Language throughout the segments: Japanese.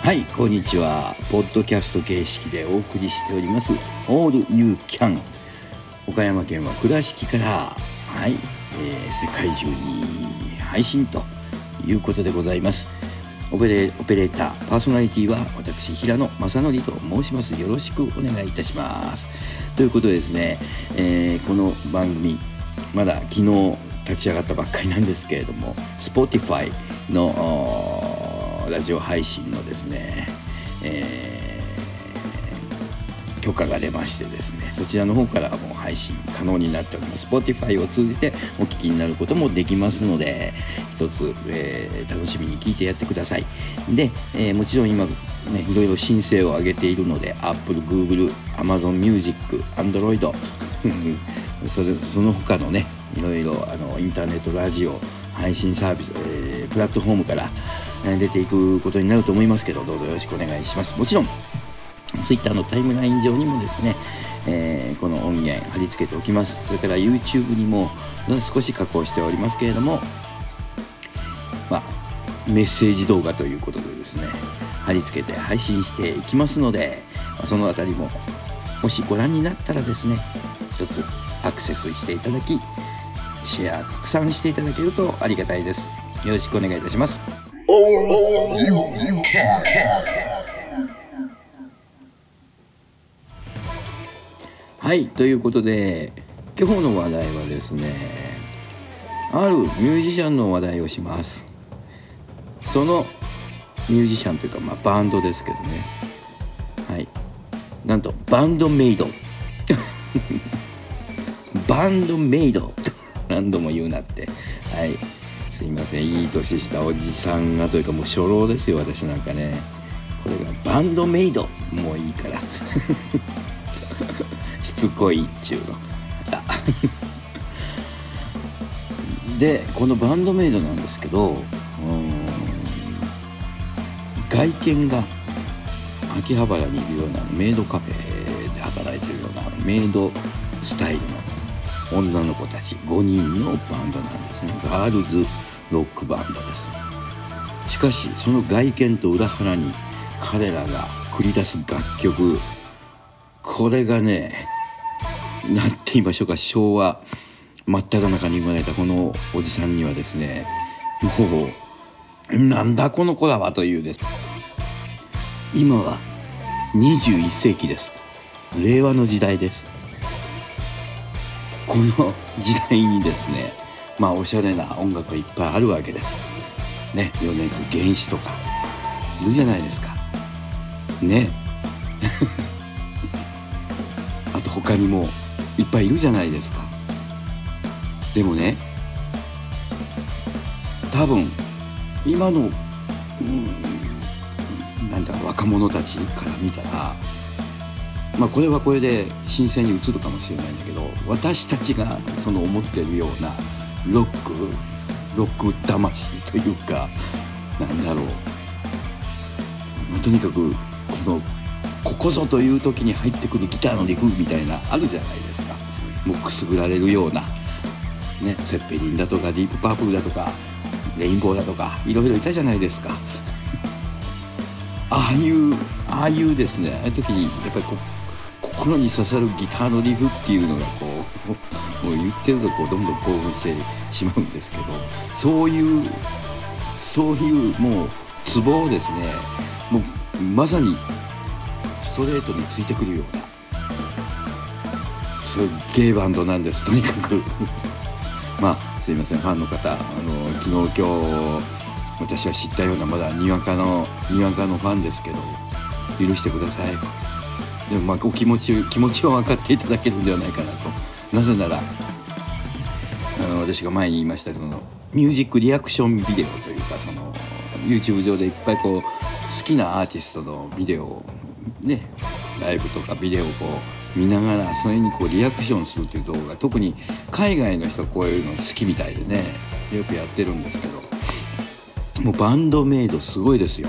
はいこんにちは。ポッドキャスト形式でお送りしております「All You Can」岡山県は倉敷からはい、えー世界中に配信ということでございます。オペレオペレーターパーソナリティは私平野正則と申します。よろしくお願いいたします。ということでですね、えーこの番組まだ昨日立ち上がったばっかりなんですけれども Spotify のラジオ配信のですね、えー許可が出ましてですねそちらの方からもう配信可能になっております。Spotify を通じてお聞きになることもできますので一つ、えー楽しみに聞いてやってください。で、えーもちろん今ねいろいろ申請を上げているので Apple、Google、Amazon Music、Android それその他のねいろいろあのインターネットラジオ配信サービス、えープラットフォームから出ていくことになると思いますけどどうぞよろしくお願いします。もちろんツイッターのタイムライン上にもですね、えーこの音源貼り付けておきますそれから YouTube にも少し加工しておりますけれどもまあメッセージ動画ということでですね貼り付けて配信していきますので、まそのあたりももしご覧になったらですね一つアクセスしていただきシェア拡散していただけるとありがたいですよろしくお願いいたしますはいということで今日の話題はですねあるミュージシャンの話題をします。そのミュージシャンというか、まあ、バンドですけどね。はい。なんとバンドメイド。バンドメイド。何度も言うなって。はい。すいません。いい年したおじさんがというかもう初老ですよ私なんかね。これがバンドメイド。もういいから。つこいっちゅうの。ま たでこのバンドメイドなんですけどうん外見が秋葉原にいるようなメイドカフェで働いてるようなメイドスタイルの女の子たち5人のバンドなんですね。ガールズロックバンドです。しかしその外見と裏腹に彼らが繰り出す楽曲これがねなんて言いましょうか。昭和真っ只中に生まれたこのおじさんにはですねもうなんだこの子らはというです。今は21世紀です。令和の時代です。この時代にですねまあおしゃれな音楽がいっぱいあるわけです。ね米津玄師とか。いるじゃないですか。ね。あと他にもいっぱいいるじゃないですか。でもね多分今の、うん、なんだろう若者たちから見たらまあこれはこれで新鮮に映るかもしれないんだけど私たちがその思ってるようなロックロック魂というかなんだろう、まあ、とにかくこのここぞという時に入ってくるギターのリフみたいなあるじゃないですか。もうくすぐられるような、ね、セッペリンだとかディープパープルだとかレインボーだとかいろいろいたじゃないですか。ああいうああいうですねああいう時にやっぱりこ心に刺さるギターのリフっていうのがこう もう言ってるとこうどんどん興奮してしまうんですけどそういうそういうもうツボをですねもうまさにストレートについてくるようなすっげえバンドなんです。とにかく。まあすいませんファンの方。あの昨日今日私は知ったようなまだにわかのにわかのファンですけど許してください。でもまあお気持ち気持ちを分かっていただけるんではないかなと。なぜならあの私が前に言いましたそのミュージックリアクションビデオというかその YouTube 上でいっぱいこう好きなアーティストのビデオをねライブとかビデオをこう見ながらそれにこうリアクションするという動画特に海外の人こういうの好きみたいでねよくやってるんですけどもうバンドメイドすごいですよ。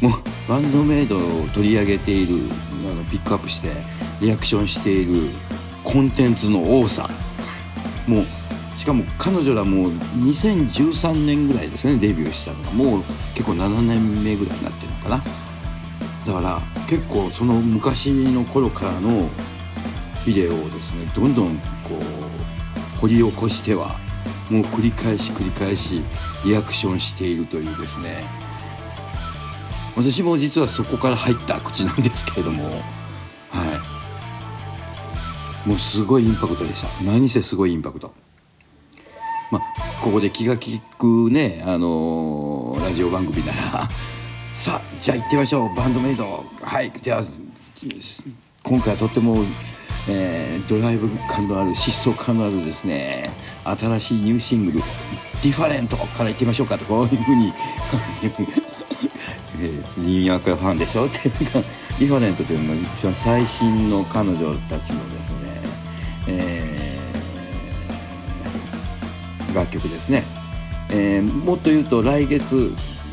もうバンドメイドを取り上げているあのピックアップしてリアクションしているコンテンツの多さ。もうしかも彼女らもう2013年ぐらいですねデビューしたのが。もう結構7年目ぐらいになってるのかな。だから結構その昔の頃からのビデオをですねどんどんこう掘り起こしてはもう繰り返し繰り返しリアクションしているというですね。私も実はそこから入った口なんですけれどもはい。もうすごいインパクトでした。何せすごいインパクト。まあここで気が利くねあのーラジオ番組ならさあじゃあ行ってみましょう。バンドメイド。はいじゃあ今回はとっても、えードライブ感のある疾走感のあるですね。新しいニューシングル「Different」から行ってみましょうかとこういうふうに。えーニューヨークファンでしょ？っていうか Different というのが一番最新の彼女たちのですね、えー楽曲ですね、えーもっと言うと来月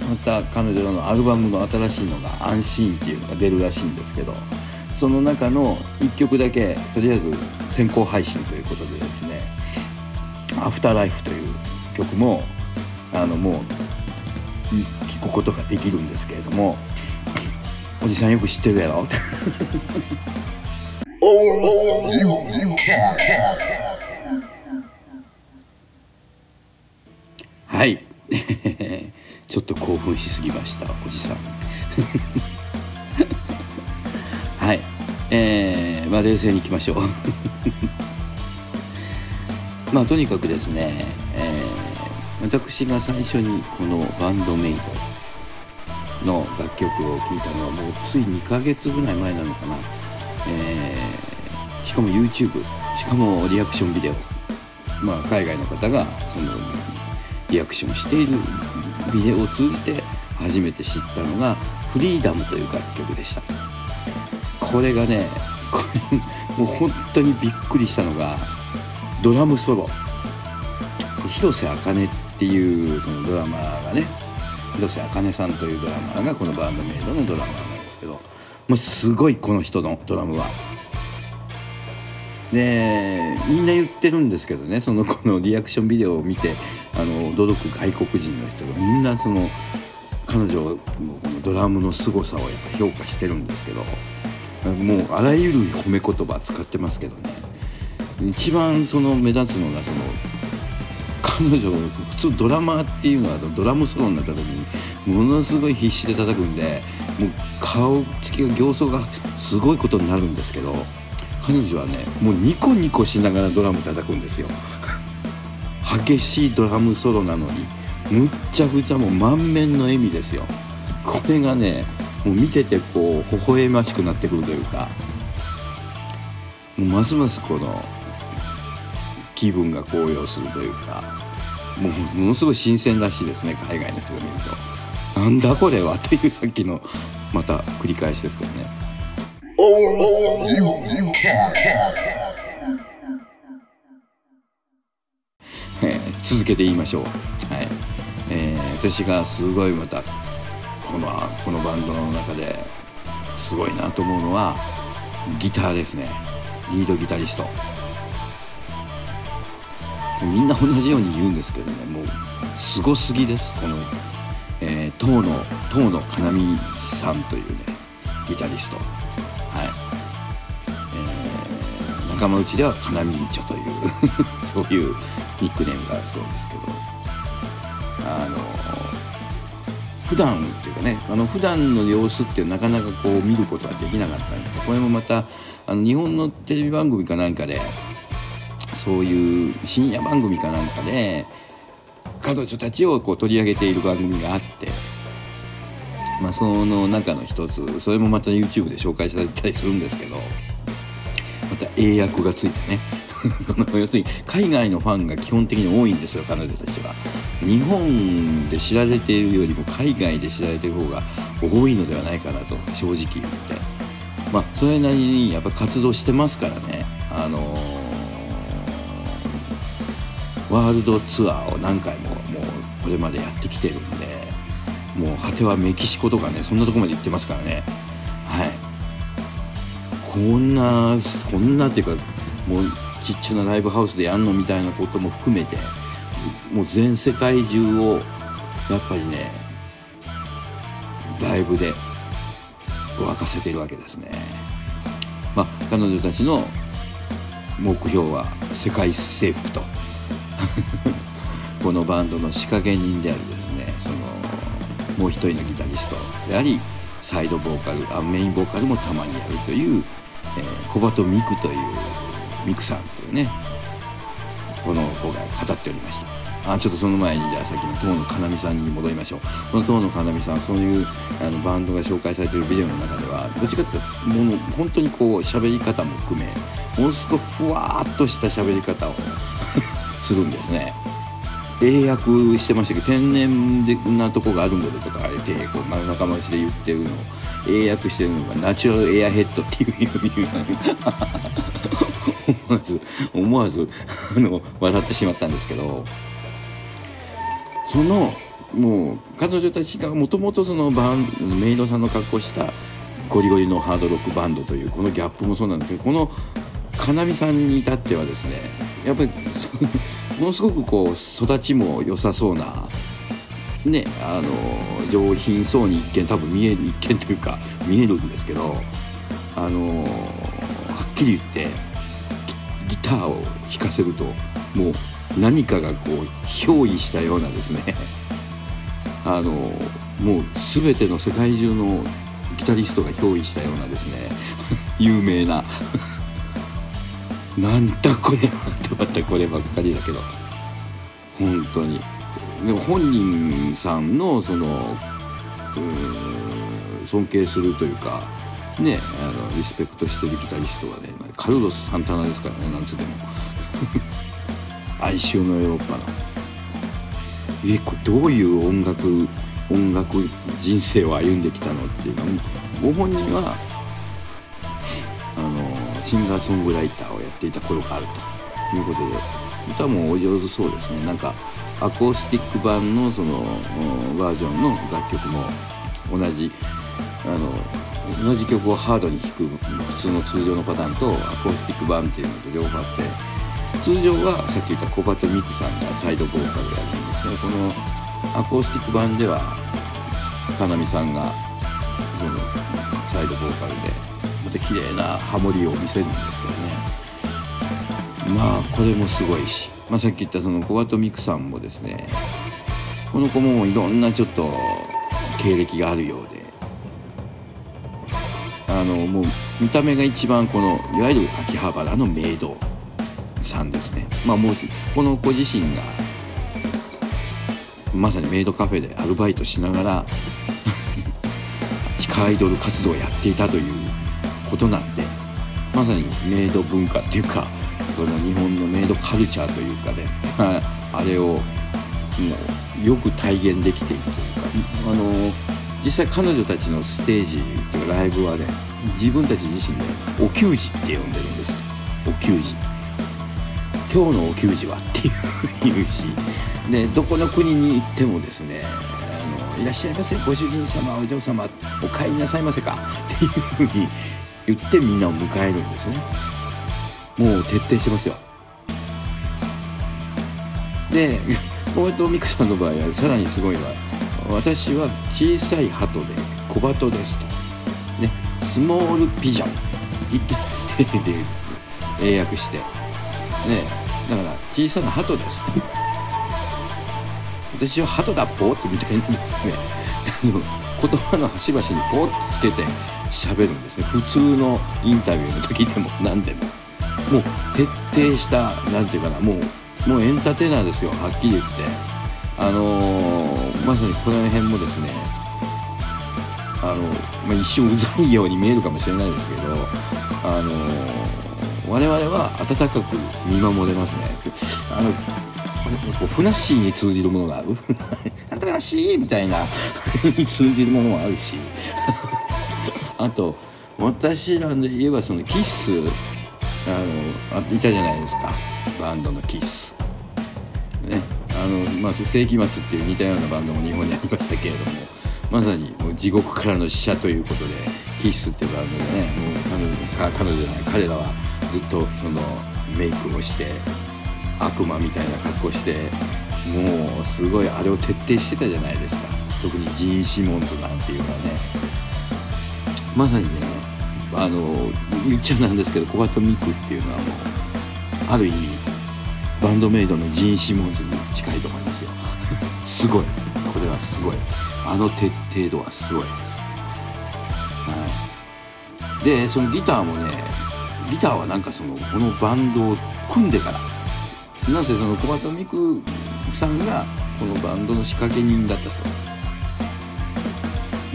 また彼女らのアルバムの新しいのが「Unseen」っていうのが出るらしいんですけどその中の1曲だけとりあえず先行配信ということでですね「アフターライフ」という曲もあのもう聞くことができるんですけれどもおじさんよく知ってるやろ？Oh. はいちょっと興奮しすぎましたおじさん。はい。えー、まあ冷静にいきましょう。まあとにかくですね、えー私が最初にこのバンドメイドの楽曲を聴いたのはもうつい2ヶ月ぐらい前なのかな、えーしかも YouTube しかもリアクションビデオ。まあ海外の方がそのリアクションしているビデオを通じて初めて知ったのが「フリーダム」という楽曲でしたこれがねこれ もう本当にびっくりしたのがドラムソロ広瀬茜っていうそのドラマーがね広瀬茜さんというドラマーがこのバンドメイドのドラマーなんですけどもうすごいこの人のドラムは。でみんな言ってるんですけどねそのこのリアクションビデオを見てあの驚く外国人の人がみんなその彼女のこのドラムの凄さをやっぱ評価してるんですけどもうあらゆる褒め言葉使ってますけどね。一番その目立つのがその彼女普通ドラマーっていうのはドラムソロになった時にものすごい必死で叩くんでもう顔つきが形相がすごいことになるんですけど彼女はねもうニコニコしながらドラム叩くんですよ。激しいドラムソロなのにむっちゃくちゃもう満面の笑みですよ。これがねもう見ててこう微笑ましくなってくるというかもうますますこの気分が高揚するというかもうものすごい新鮮らしいですね海外の人が見ると。なんだこれはっていうさっきのまた繰り返しですけどね。続けて言いましょう、はい。えー私がすごいまたこのこのバンドの中ですごいなと思うのはギターですね。リードギタリスト。みんな同じように言うんですけどね。もうすごすぎです。この、えー、遠野遠野かなみさんというねギタリスト。はい、えー仲間内ではかなみちょという そういうニックネームがあるそうですけどあの普段っていうかねあの普段の様子っていうなかなかこう見ることはできなかったんですけどこれもまたあの日本のテレビ番組かなんかでそういう深夜番組かなんかで彼女たちをこう取り上げている番組があって、まあ、その中の一つそれもまた YouTube で紹介されたりするんですけどまた英訳がついてね 要するに海外のファンが基本的に多いんですよ彼女たちは。日本で知られているよりも海外で知られている方が多いのではないかなと正直言って。まあそれなりにやっぱ活動してますからね。あのーワールドツアーを何回ももうこれまでやってきてるんでもう果てはメキシコとかねそんなとこまで行ってますからね。はい。こんなこんなっていうかもうちっちゃなライブハウスでやんのみたいなことも含めてもう全世界中をやっぱりねライブで沸かせてるわけですね。まあ、彼女たちの目標は世界征服と。このバンドの仕掛け人であるですね。そのもう一人のギタリスト。でありサイドボーカルあメインボーカルもたまにやるという、えー、小鳩ミクというミクさんというねこの子が語っておりましたあちょっとその前にじゃあさっきの遠野かなみさんに戻りましょう。この遠野かなみさんそういうあのバンドが紹介されているビデオの中ではどっちかというともの本当にこう喋り方も含めものすごくふわっとした喋り方を するんですね。英訳してましたけど天然なとこがあるんだとかあえてこう仲間内で言ってるのを英訳してるのがナチュラルエアヘッドっていう意味 思わず思わずあの笑ってしまったんですけど。そのもう彼女たちがもともとそのバンメイドさんの格好したゴリゴリのハードロックバンドというこのギャップもそうなんですけどこのかなみさんに至ってはですねやっぱりものすごくこう育ちも良さそうなねあの上品そうに一見多分見える一見というか見えるんですけどあのはっきり言ってギターを弾かせるともう何かがこう憑依したようなですね あのもう全ての世界中のギタリストが憑依したようなですね 有名な なんだこれはってまたこればっかりだけど本当に。でも本人さんのその尊敬するというかねあのリスペクトしてるギタリストはねカルロス・サンタナですからねなんつっても。哀愁のヨーロッパの。えこれどういう音楽音楽人生を歩んできたのっていうのはご本人はあのシンガーソングライターをやっていた頃があるということで歌もお上手そうですね。なんかアコースティック版のそのバージョンの楽曲も同じあの同じ曲をハードに弾く普通の通常のパターンとアコースティック版っていうのと両方あって通常はさっき言った小鳩美久さんがサイドボーカルやるんですねこのアコースティック版ではかなみさんがそのサイドボーカルでまた綺麗なハモリを見せるんですけどね。まあこれもすごいし、まあ、さっき言ったその小鳩美久さんもですねこの子もいろんなちょっと経歴があるようで。あのもう見た目が一番このいわゆる秋葉原のメイドさんですね。まあもうこの子自身がまさにメイドカフェでアルバイトしながら 地下アイドル活動をやっていたということなんでまさにメイド文化っていうかその日本のメイドカルチャーというかねあれをもうよく体現できているというか。あの実際彼女たちのステージというかライブはね自分たち自身でお給仕って呼んでるんです。お給仕。今日のお給仕はっていうふうに言うし。でどこの国に行ってもですねあのいらっしゃいませ。ご主人様お嬢様お帰りなさいませか。っていうふうに言ってみんなを迎えるんですね。もう徹底してますよ。で小鳩美久さんの場合はさらにすごいのは私は小さい鳩で小鳩ですと。ねスモールピジョン。って英訳して。ねだから小さな鳩です。と私は鳩だポーってみたいなんですね。言葉の端々にポーッとつけて喋るんですね。普通のインタビューの時でも何でも。もう徹底した何て言うかなもうもうエンターテイナーですよはっきり言って。あのー、まさにこの辺もですねあの、まあ、一瞬うざいように見えるかもしれないですけどあのー我々は温かく見守れますね。あのこうふなっしーに通じるものがある。なんとかなしーみたいなに通じるものもあるし。あと私らで言えばそのキッスあのあいたじゃないですか。バンドのキッス。の、まあ、世紀末っていう似たようなバンドも日本にありましたけれどもまさにもう地獄からの使者ということでキスっていうバンドでねもう彼女彼女じゃない彼らはずっとそのメイクをして悪魔みたいな格好してもうすごいあれを徹底してたじゃないですか。特にジーン・シモンズなんていうのはね。まさにねあの言っちゃなんですけどコバトミクっていうのはもうある意味バンドメイドのジーン・シモンズに近いと思いますよ。すごい。これはすごい。あの徹底度はすごいです、はい、でそのギターもねギターはなんかそのこのバンドを組んでからなぜその小畑美久さんがこのバンドの仕掛け人だったそうです。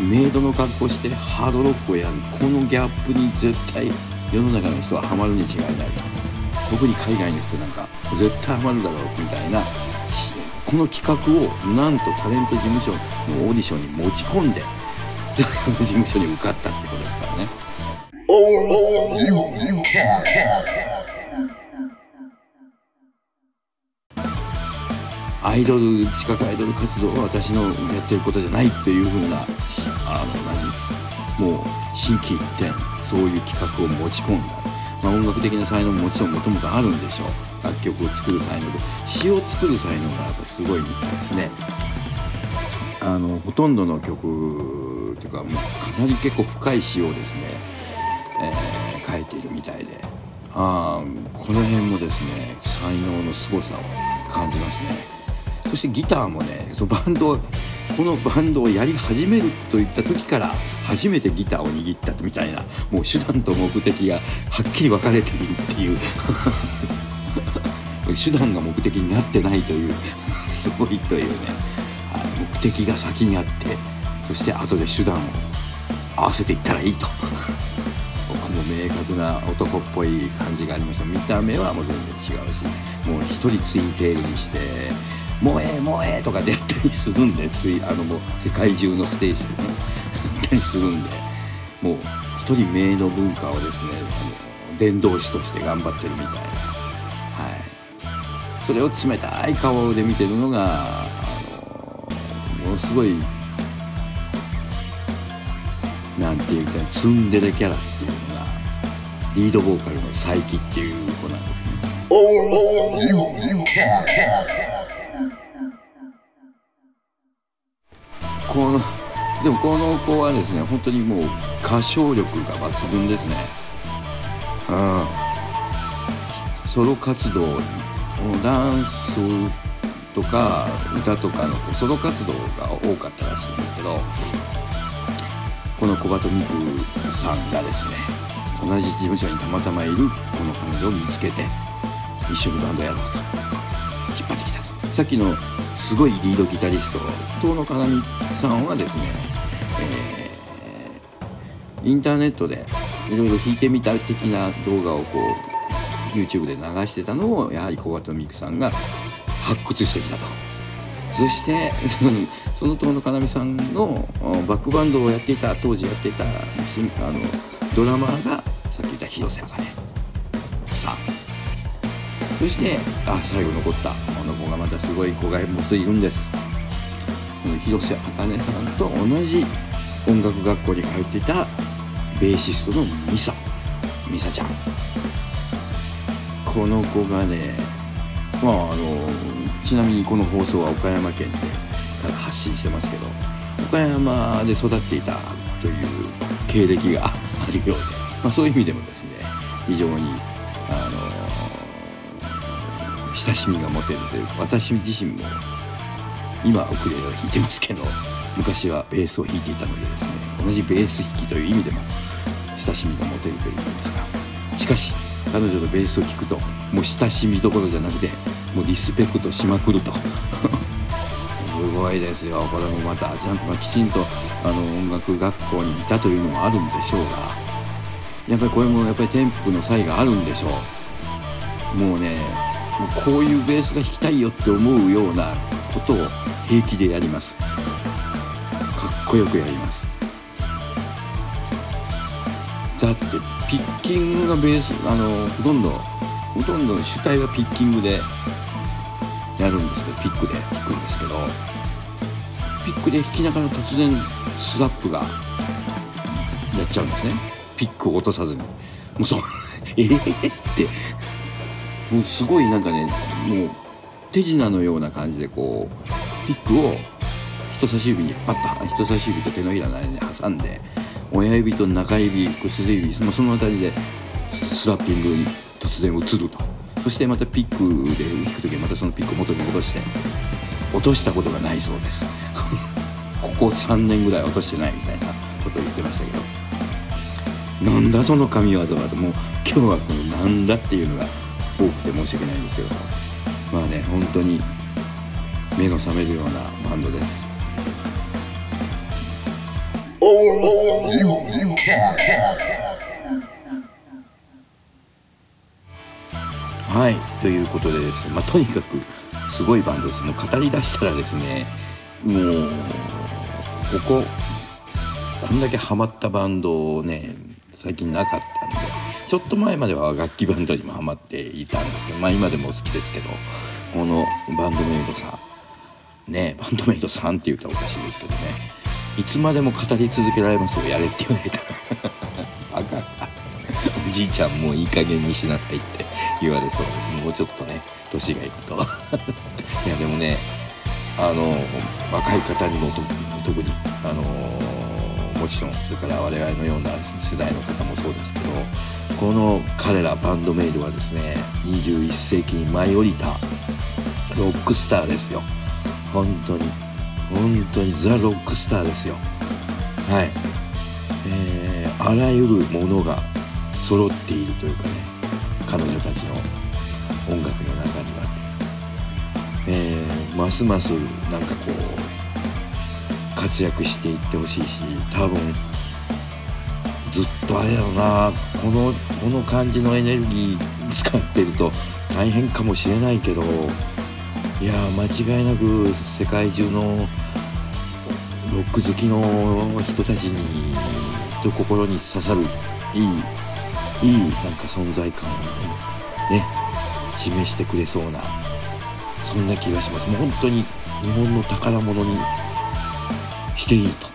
メイドの格好してハードロックをやるこのギャップに絶対世の中の人はハマるに違いないと特に海外の人なんか絶対ハマるだろうみたいなこの企画をなんとタレント事務所のオーディションに持ち込んで事務所に受かったってことですからね。アイドル地下アイドル活動は私のやってることじゃないっていう風なあの何？もう心機一転そういう企画を持ち込んだ、まあ、音楽的な才能ももちろんもともとあるんでしょう。楽曲を作る才能で詩を作る才能がやっぱすごいみたいですね。あのほとんどの曲というかもうかなり結構深い詩をですね、えー書いているみたいで。あーこの辺もですね才能の凄さを感じますね。そしてギターもねそのバンドこのバンドをやり始めるといった時から初めてギターを握ったみたいなもう手段と目的がはっきり分かれているっていう。手段が目的になってないというすごいというね目的が先にあってそして後で手段を合わせていったらいいと。僕も明確な男っぽい感じがありました。見た目はもう全然違うしもう一人ツインテールにして「もうええもうええ」とかでやったりするんでついあのもう世界中のステージでねやったりするんでもう一人名の文化をですねあの伝道師として頑張ってるみたいなはい。それを冷たい顔で見てるのがあのものすごいなんていうかツンデレキャラっていうのがリードボーカルの佐伯っていう子なんですね Oh, you, you can. このでもこの子はですね本当にもう歌唱力が抜群ですね。うん。ソロ活動ダンスとか歌とかのソロ活動が多かったらしいんですけどこの小鳩美久さんがですね同じ事務所にたまたまいるこの彼女を見つけて一緒にバンドやろうと。引っ張ってきたと。さっきのすごいリードギタリスト遠野かなみさんはですね、えーインターネットでいろいろ弾いてみた的な動画をこう YouTube で流してたのをやはり小鳩美久さんが発掘してきたと。そして その遠野かなみさんのバックバンドをやっていた当時やっていたあのドラマーがさっき言った広瀬茜さん。そしてあ最後残ったこの子がまたすごい子がもう一人いるんです。この広瀬茜さんと同じ音楽学校に通っていたベーシストのミサミサちゃん。この子がねまああのちなみにこの放送は岡山県でから発信してますけど岡山で育っていたという経歴があるようで、まあ、そういう意味でもですね非常にあの親しみが持てるというか私自身も今はウクレレを弾いてますけど昔はベースを弾いていたのでですね同じベース弾きという意味でも親しみが持てるというんですがしかし彼女のベースを聴くともう親しみどころじゃなくてもうリスペクトしまくると。すごいですよ。これもまたちゃんとまあきちんとあの音楽学校にいたというのもあるんでしょうが。やっぱりこれもやっぱり添付の際があるんでしょう。もうねうこういうベースが弾きたいよって思うようなことを平気でやります。かっこよくやります。だってピッキングがベースあのほとんどほとんど主体はピッキングでやるんですけどピックで弾くんですけどピックで弾きながら突然スラップがやっちゃうんですね。ピックを落とさずに。もうそうえー、ってもうすごいなんかねもう手品のような感じでこうピックを人差し指にパッと人差し指と手のひらの間に挟んで親指と中指薬指そのその辺りでスラッピングに突然移るとそしてまたピックで弾く時はまたそのピックを元に戻して落としたことがないそうです。ここ3年ぐらい落としてないみたいなことを言ってましたけど。なんだその神業はと。もう今日はそのなんだっていうのが多くて申し訳ないんですけど。まあね本当に目の覚めるようなバンドです。はいということでですね、まあ、とにかくすごいバンドです。もう語りだしたらですねもうこここんだけハマったバンドね最近なかった。ちょっと前までは楽器バンドにもハマっていたんですけどまあ今でも好きですけどこのバンドメイドさんねバンドメイドさんって言ったらおかしいですけどねいつまでも語り続けられますよやれって言われた。らバカか。おじいちゃんもういい加減にしなさいって言われそうです。もうちょっとね年がいくと。いやでもねあの若い方にも特にあのもちろんそれから我々のような世代の方もそうですけどこの彼らバンドメイドはですね21世紀に舞い降りたロックスターですよ。本当に本当にザ・ロックスターですよ。はい。えー、あらゆるものが揃っているというかね彼女たちの音楽の中には、えー、ますますなんかこう活躍していってほしいし多分ずっとあれだろな。このこの感じのエネルギー使ってると大変かもしれないけどいや間違いなく世界中のロック好きの人たちにと心に刺さるいいいいなんか存在感をね示してくれそうなそんな気がします。もう本当に日本の宝物にしていいと。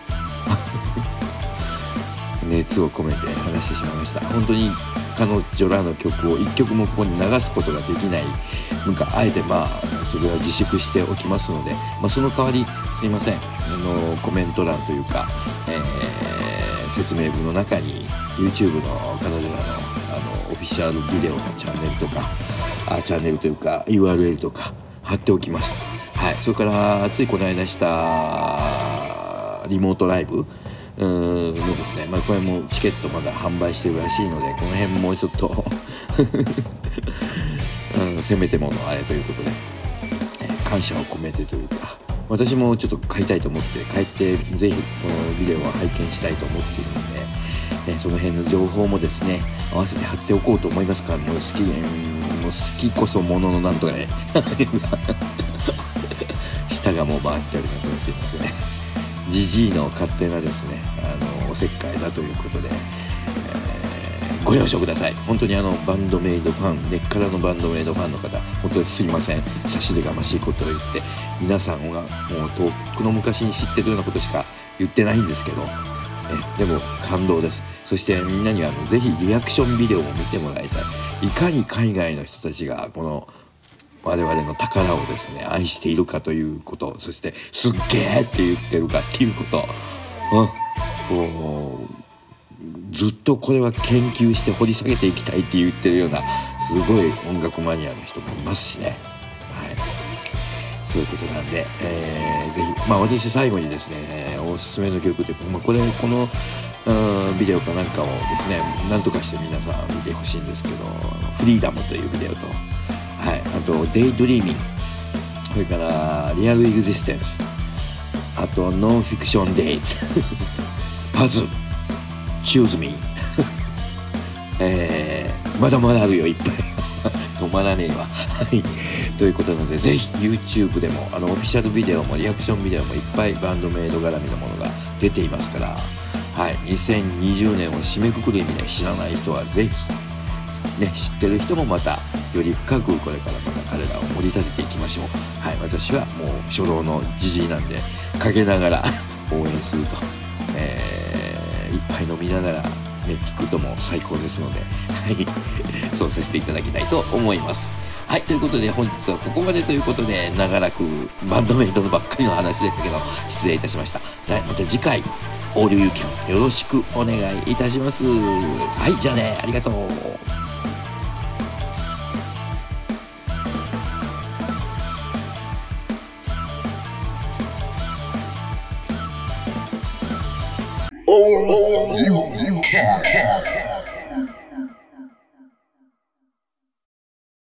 熱を込めて話してしまいました。本当に彼女らの曲を1曲もここに流すことができない。なんかあえてまあそれは自粛しておきますので、まあ、その代わりすいません。あのコメント欄というか、えー、説明文の中に YouTube の彼女らのあのオフィシャルビデオのチャンネルとかあチャンネルというか URL とか貼っておきます。はい、それからついこの間したリモートライブのですね、まあ、これもチケットまだ販売してるらしいのでこの辺もうちょっと うん、せめてものあれということで、えー感謝を込めてというか私もちょっと買いたいと思って帰ってぜひこのビデオを拝見したいと思っているので、えーその辺の情報もですね合わせて貼っておこうと思いますからもう好き、えーもう好きこそもののなんとかね。舌がもう回っておりますのね。すいません。ジジイの勝手なですねあのおせっかいだということで、えーご了承ください。本当にあのバンドメイドファン根っからのバンドメイドファンの方本当にすいません。差し出がましいことを言って皆さんがもう遠くの昔に知ってるようなことしか言ってないんですけどえでも感動です。そしてみんなにはあのぜひリアクションビデオを見てもらいたい。いかに海外の人たちがこの我々の宝をですね愛しているかということそしてすっげーって言ってるかっていうことうん。ずっとこれは研究して掘り下げていきたいって言ってるようなすごい音楽マニアの人もいますしね。はい。そういうことなんで、えーぜひまあ私最後にですねおすすめの曲というか、まあ、これこのうんビデオかなんかをですねなんとかして皆さん見てほしいんですけど「Freedom」というビデオと、と「Daydreaming」それから「Real Existence」あと「Non-Fiction Days」「パズ」「チューズ・ミー」えーまだまだあるよいっぱい。止まらねえわ。はい。ということなのでぜひ YouTube でもあのオフィシャルビデオもリアクションビデオもいっぱいバンドメイド絡みのものが出ていますから。はい。2020年を締めくくる意味で知らない人はぜひね、知ってる人もまたより深くこれからまた彼らを盛り立てていきましょうはい私はもう初老のじじいなんで陰ながら 応援すると、えー、いっぱい飲みながらね聞くとも最高ですのではいそうさせていただきたいと思いますはい、ということで本日はここまでということで長らくバンドメイトのばっかりの話でしたけど失礼いたしました。はい、また次回オールユーキャンよろしくお願いいたします。はい、じゃあね、ありがとう。Oh, you, you can.